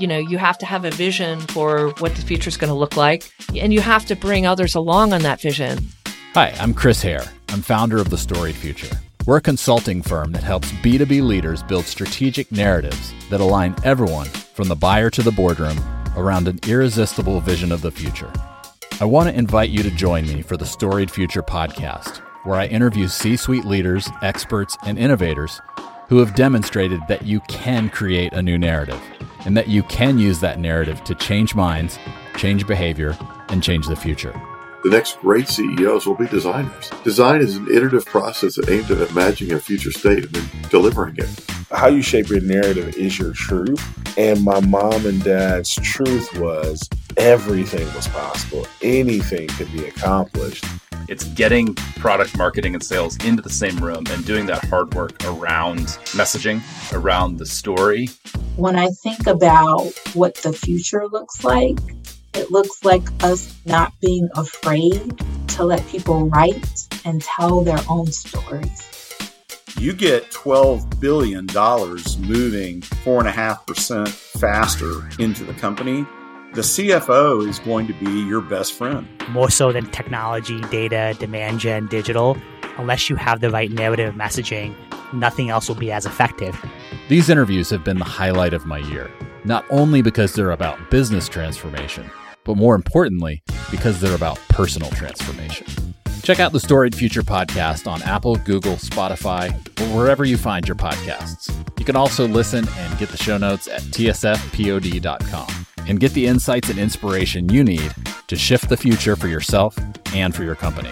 you know, you have to have a vision for what the future is going to look like, and you have to bring others along on that vision. Hi, I'm Chris Hare. I'm founder of The Storied Future. We're a consulting firm that helps B2B leaders build strategic narratives that align everyone from the buyer to the boardroom around an irresistible vision of the future. I want to invite you to join me for the Storied Future podcast, where I interview C suite leaders, experts, and innovators who have demonstrated that you can create a new narrative and that you can use that narrative to change minds, change behavior, and change the future. The next great CEOs will be designers. Design is an iterative process aims at imagining a future state and then delivering it. How you shape your narrative is your truth. And my mom and dad's truth was everything was possible, anything could be accomplished. It's getting product marketing and sales into the same room and doing that hard work around messaging, around the story. When I think about what the future looks like, it looks like us not being afraid to let people write and tell their own stories. You get $12 billion moving 4.5% faster into the company the CFO is going to be your best friend. More so than technology, data, demand gen, digital, unless you have the right narrative messaging, nothing else will be as effective. These interviews have been the highlight of my year, not only because they're about business transformation, but more importantly, because they're about personal transformation. Check out the Storied Future podcast on Apple, Google, Spotify, or wherever you find your podcasts. You can also listen and get the show notes at tsfpod.com and get the insights and inspiration you need to shift the future for yourself and for your company.